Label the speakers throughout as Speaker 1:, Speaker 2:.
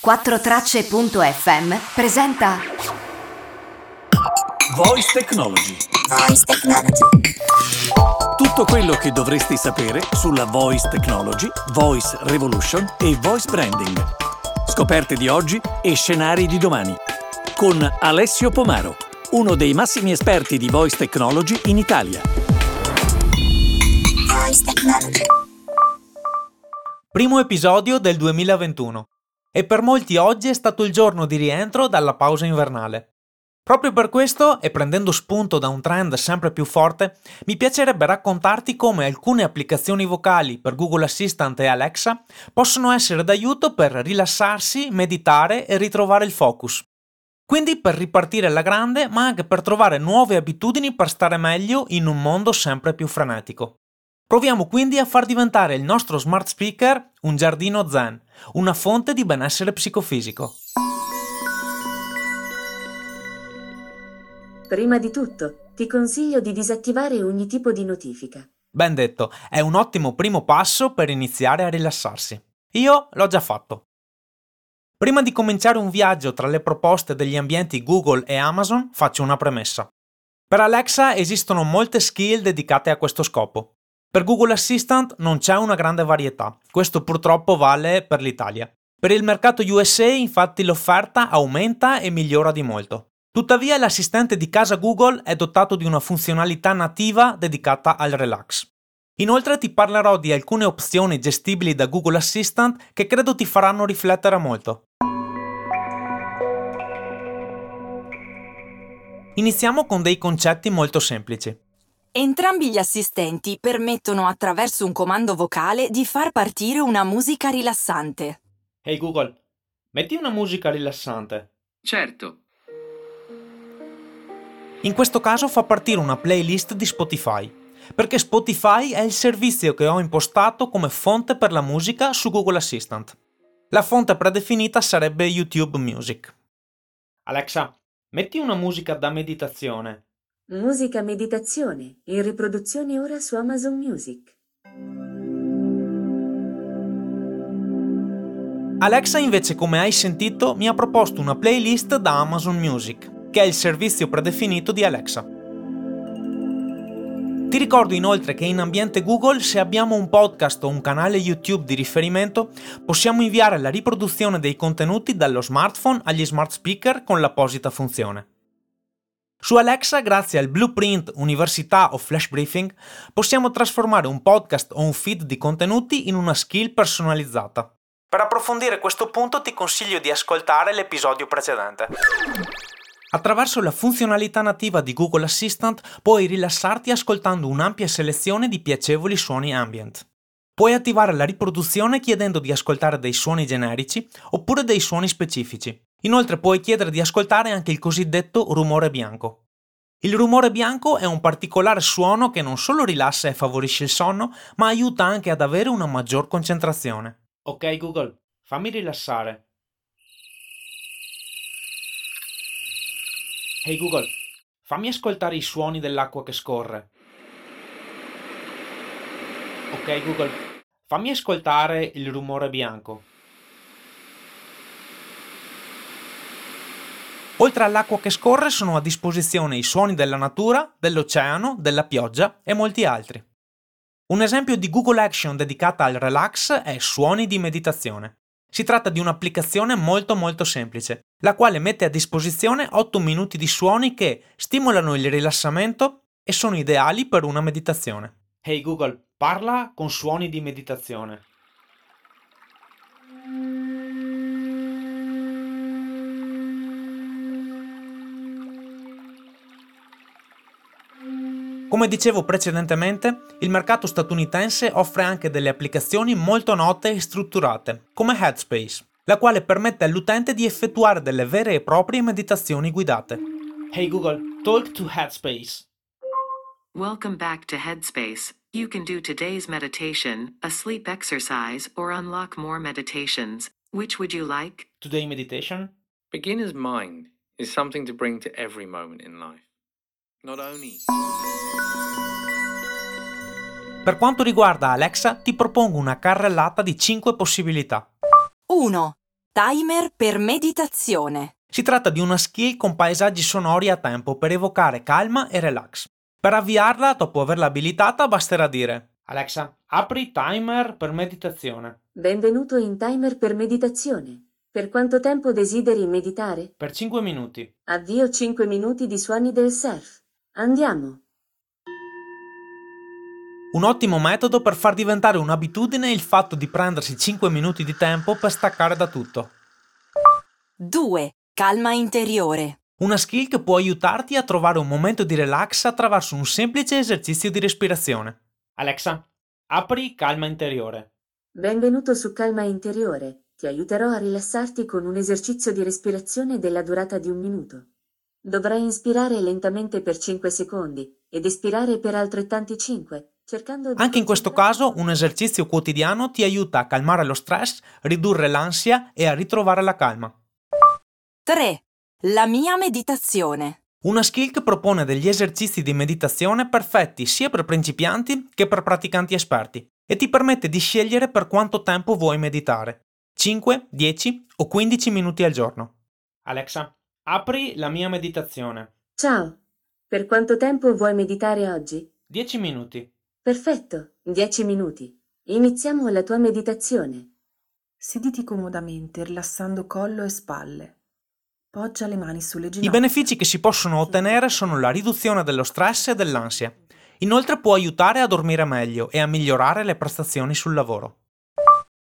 Speaker 1: 4tracce.fm presenta
Speaker 2: Voice Technology.
Speaker 3: Voice Technology.
Speaker 2: Tutto quello che dovresti sapere sulla voice technology, voice revolution e voice branding. Scoperte di oggi e scenari di domani. Con Alessio Pomaro, uno dei massimi esperti di voice technology in Italia.
Speaker 3: Voice Technology.
Speaker 4: Primo episodio del 2021. E per molti oggi è stato il giorno di rientro dalla pausa invernale. Proprio per questo, e prendendo spunto da un trend sempre più forte, mi piacerebbe raccontarti come alcune applicazioni vocali per Google Assistant e Alexa possono essere d'aiuto per rilassarsi, meditare e ritrovare il focus. Quindi per ripartire alla grande, ma anche per trovare nuove abitudini per stare meglio in un mondo sempre più frenetico. Proviamo quindi a far diventare il nostro smart speaker un giardino zen, una fonte di benessere psicofisico.
Speaker 5: Prima di tutto, ti consiglio di disattivare ogni tipo di notifica.
Speaker 4: Ben detto, è un ottimo primo passo per iniziare a rilassarsi. Io l'ho già fatto. Prima di cominciare un viaggio tra le proposte degli ambienti Google e Amazon, faccio una premessa. Per Alexa esistono molte skill dedicate a questo scopo. Per Google Assistant non c'è una grande varietà, questo purtroppo vale per l'Italia. Per il mercato USA infatti l'offerta aumenta e migliora di molto. Tuttavia l'assistente di casa Google è dotato di una funzionalità nativa dedicata al relax. Inoltre ti parlerò di alcune opzioni gestibili da Google Assistant che credo ti faranno riflettere molto. Iniziamo con dei concetti molto semplici.
Speaker 6: Entrambi gli assistenti permettono attraverso un comando vocale di far partire una musica rilassante.
Speaker 4: Hey Google, metti una musica rilassante.
Speaker 7: Certo,
Speaker 4: In questo caso fa partire una playlist di Spotify, perché Spotify è il servizio che ho impostato come fonte per la musica su Google Assistant. La fonte predefinita sarebbe YouTube Music. Alexa, metti una musica da meditazione.
Speaker 5: Musica meditazione, in riproduzione ora su Amazon Music.
Speaker 4: Alexa invece, come hai sentito, mi ha proposto una playlist da Amazon Music, che è il servizio predefinito di Alexa. Ti ricordo inoltre che in ambiente Google se abbiamo un podcast o un canale YouTube di riferimento possiamo inviare la riproduzione dei contenuti dallo smartphone agli smart speaker con l'apposita funzione. Su Alexa, grazie al Blueprint Università o Flash Briefing, possiamo trasformare un podcast o un feed di contenuti in una skill personalizzata. Per approfondire questo punto ti consiglio di ascoltare l'episodio precedente. Attraverso la funzionalità nativa di Google Assistant puoi rilassarti ascoltando un'ampia selezione di piacevoli suoni ambient. Puoi attivare la riproduzione chiedendo di ascoltare dei suoni generici oppure dei suoni specifici. Inoltre puoi chiedere di ascoltare anche il cosiddetto rumore bianco. Il rumore bianco è un particolare suono che non solo rilassa e favorisce il sonno, ma aiuta anche ad avere una maggior concentrazione. Ok Google, fammi rilassare. Hey Google, fammi ascoltare i suoni dell'acqua che scorre. Ok Google, fammi ascoltare il rumore bianco. Oltre all'acqua che scorre sono a disposizione i suoni della natura, dell'oceano, della pioggia e molti altri. Un esempio di Google Action dedicata al relax è Suoni di meditazione. Si tratta di un'applicazione molto molto semplice, la quale mette a disposizione 8 minuti di suoni che stimolano il rilassamento e sono ideali per una meditazione. Hey Google, parla con suoni di meditazione. Come dicevo precedentemente, il mercato statunitense offre anche delle applicazioni molto note e strutturate, come Headspace, la quale permette all'utente di effettuare delle vere e proprie meditazioni guidate. Hey Google, talk to Headspace.
Speaker 8: Welcome back to Headspace. You can do today's meditation, a sleep exercise, or unlock more meditations. Which would you like?
Speaker 4: Today meditation?
Speaker 7: beginner's mind is something to bring to every moment in life. Not only
Speaker 4: Per quanto riguarda Alexa, ti propongo una carrellata di 5 possibilità.
Speaker 6: 1. timer per meditazione.
Speaker 4: Si tratta di una skill con paesaggi sonori a tempo per evocare calma e relax. Per avviarla, dopo averla abilitata, basterà dire Alexa, apri timer per meditazione.
Speaker 5: Benvenuto in timer per meditazione. Per quanto tempo desideri meditare?
Speaker 4: Per 5 minuti.
Speaker 5: Avvio 5 minuti di suoni del surf. Andiamo.
Speaker 4: Un ottimo metodo per far diventare un'abitudine il fatto di prendersi 5 minuti di tempo per staccare da tutto.
Speaker 6: 2. Calma interiore.
Speaker 4: Una skill che può aiutarti a trovare un momento di relax attraverso un semplice esercizio di respirazione. Alexa, apri calma interiore.
Speaker 5: Benvenuto su Calma Interiore. Ti aiuterò a rilassarti con un esercizio di respirazione della durata di un minuto. Dovrai inspirare lentamente per 5 secondi ed espirare per altrettanti 5, cercando di
Speaker 4: Anche in questo caso un esercizio quotidiano ti aiuta a calmare lo stress, ridurre l'ansia e a ritrovare la calma.
Speaker 6: 3. La mia meditazione.
Speaker 4: Una skill che propone degli esercizi di meditazione perfetti sia per principianti che per praticanti esperti e ti permette di scegliere per quanto tempo vuoi meditare. 5, 10 o 15 minuti al giorno. Alexa, apri la mia meditazione.
Speaker 5: Ciao. Per quanto tempo vuoi meditare oggi?
Speaker 4: 10 minuti.
Speaker 5: Perfetto, 10 minuti. Iniziamo la tua meditazione.
Speaker 9: Sediti comodamente, rilassando collo e spalle. Poggia le mani sulle
Speaker 4: I
Speaker 9: ginocchia.
Speaker 4: benefici che si possono ottenere sono la riduzione dello stress e dell'ansia. Inoltre può aiutare a dormire meglio e a migliorare le prestazioni sul lavoro.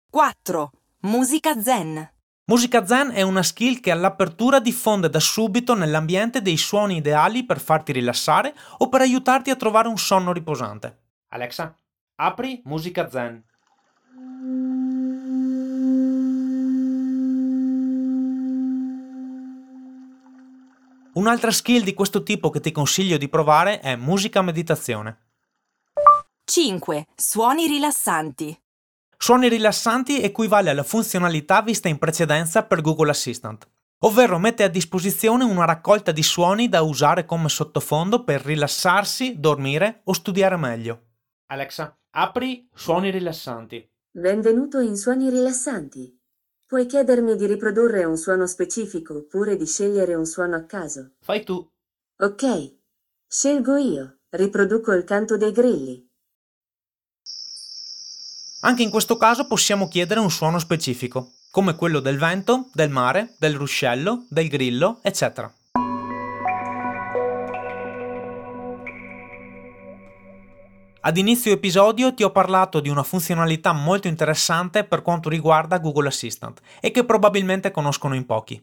Speaker 6: 4. Musica zen.
Speaker 4: Musica Zen è una skill che all'apertura diffonde da subito nell'ambiente dei suoni ideali per farti rilassare o per aiutarti a trovare un sonno riposante. Alexa, apri Musica Zen. Un'altra skill di questo tipo che ti consiglio di provare è musica meditazione.
Speaker 6: 5. Suoni rilassanti.
Speaker 4: Suoni rilassanti equivale alla funzionalità vista in precedenza per Google Assistant, ovvero mette a disposizione una raccolta di suoni da usare come sottofondo per rilassarsi, dormire o studiare meglio. Alexa, apri suoni rilassanti.
Speaker 5: Benvenuto in Suoni Rilassanti. Puoi chiedermi di riprodurre un suono specifico oppure di scegliere un suono a caso.
Speaker 4: Fai tu.
Speaker 5: Ok. Scelgo io. Riproduco il canto dei grilli.
Speaker 4: Anche in questo caso possiamo chiedere un suono specifico, come quello del vento, del mare, del ruscello, del grillo, eccetera. Ad inizio episodio ti ho parlato di una funzionalità molto interessante per quanto riguarda Google Assistant e che probabilmente conoscono in pochi.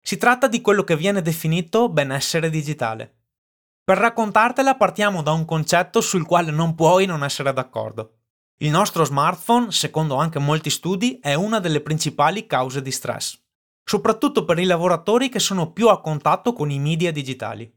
Speaker 4: Si tratta di quello che viene definito benessere digitale. Per raccontartela partiamo da un concetto sul quale non puoi non essere d'accordo. Il nostro smartphone, secondo anche molti studi, è una delle principali cause di stress, soprattutto per i lavoratori che sono più a contatto con i media digitali.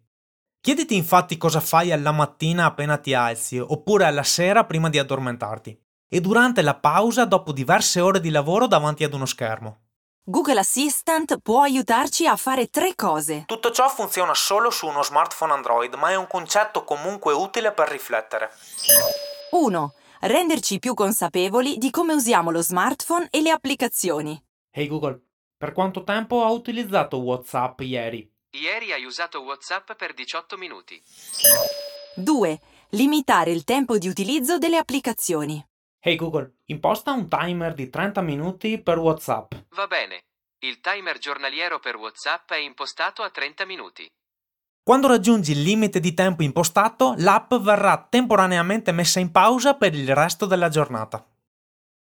Speaker 4: Chiediti infatti cosa fai alla mattina appena ti alzi, oppure alla sera prima di addormentarti, e durante la pausa dopo diverse ore di lavoro davanti ad uno schermo.
Speaker 6: Google Assistant può aiutarci a fare tre cose.
Speaker 4: Tutto ciò funziona solo su uno smartphone Android, ma è un concetto comunque utile per riflettere.
Speaker 6: 1. Renderci più consapevoli di come usiamo lo smartphone e le applicazioni.
Speaker 4: Hey Google, per quanto tempo ho utilizzato WhatsApp ieri?
Speaker 10: Ieri hai usato WhatsApp per 18 minuti.
Speaker 6: 2. Limitare il tempo di utilizzo delle applicazioni.
Speaker 4: Hey Google, imposta un timer di 30 minuti per WhatsApp.
Speaker 10: Va bene. Il timer giornaliero per WhatsApp è impostato a 30 minuti.
Speaker 4: Quando raggiungi il limite di tempo impostato, l'app verrà temporaneamente messa in pausa per il resto della giornata.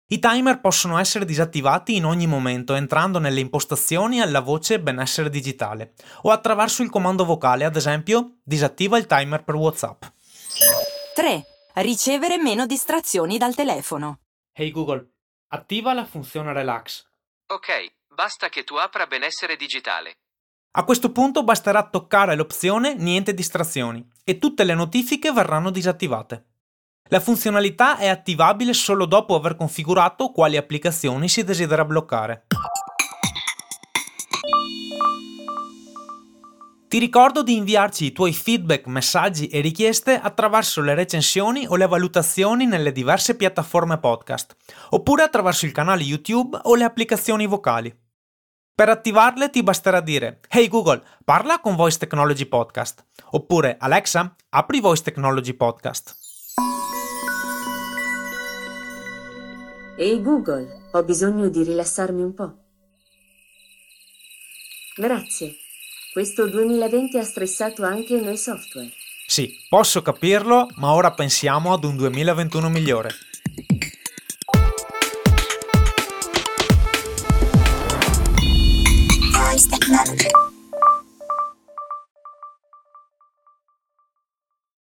Speaker 4: I timer possono essere disattivati in ogni momento entrando nelle impostazioni alla voce benessere digitale o attraverso il comando vocale, ad esempio disattiva il timer per WhatsApp.
Speaker 6: 3. Ricevere meno distrazioni dal telefono.
Speaker 4: Hey Google, attiva la funzione relax.
Speaker 10: Ok, basta che tu apra benessere digitale.
Speaker 4: A questo punto basterà toccare l'opzione Niente distrazioni e tutte le notifiche verranno disattivate. La funzionalità è attivabile solo dopo aver configurato quali applicazioni si desidera bloccare. Ti ricordo di inviarci i tuoi feedback, messaggi e richieste attraverso le recensioni o le valutazioni nelle diverse piattaforme podcast, oppure attraverso il canale YouTube o le applicazioni vocali. Per attivarle ti basterà dire Hey Google, parla con Voice Technology Podcast. Oppure Alexa, apri Voice Technology Podcast.
Speaker 5: Ehi Google, ho bisogno di rilassarmi un po'. Grazie. Questo 2020 ha stressato anche i miei software.
Speaker 4: Sì, posso capirlo, ma ora pensiamo ad un 2021 migliore.
Speaker 3: Let's go.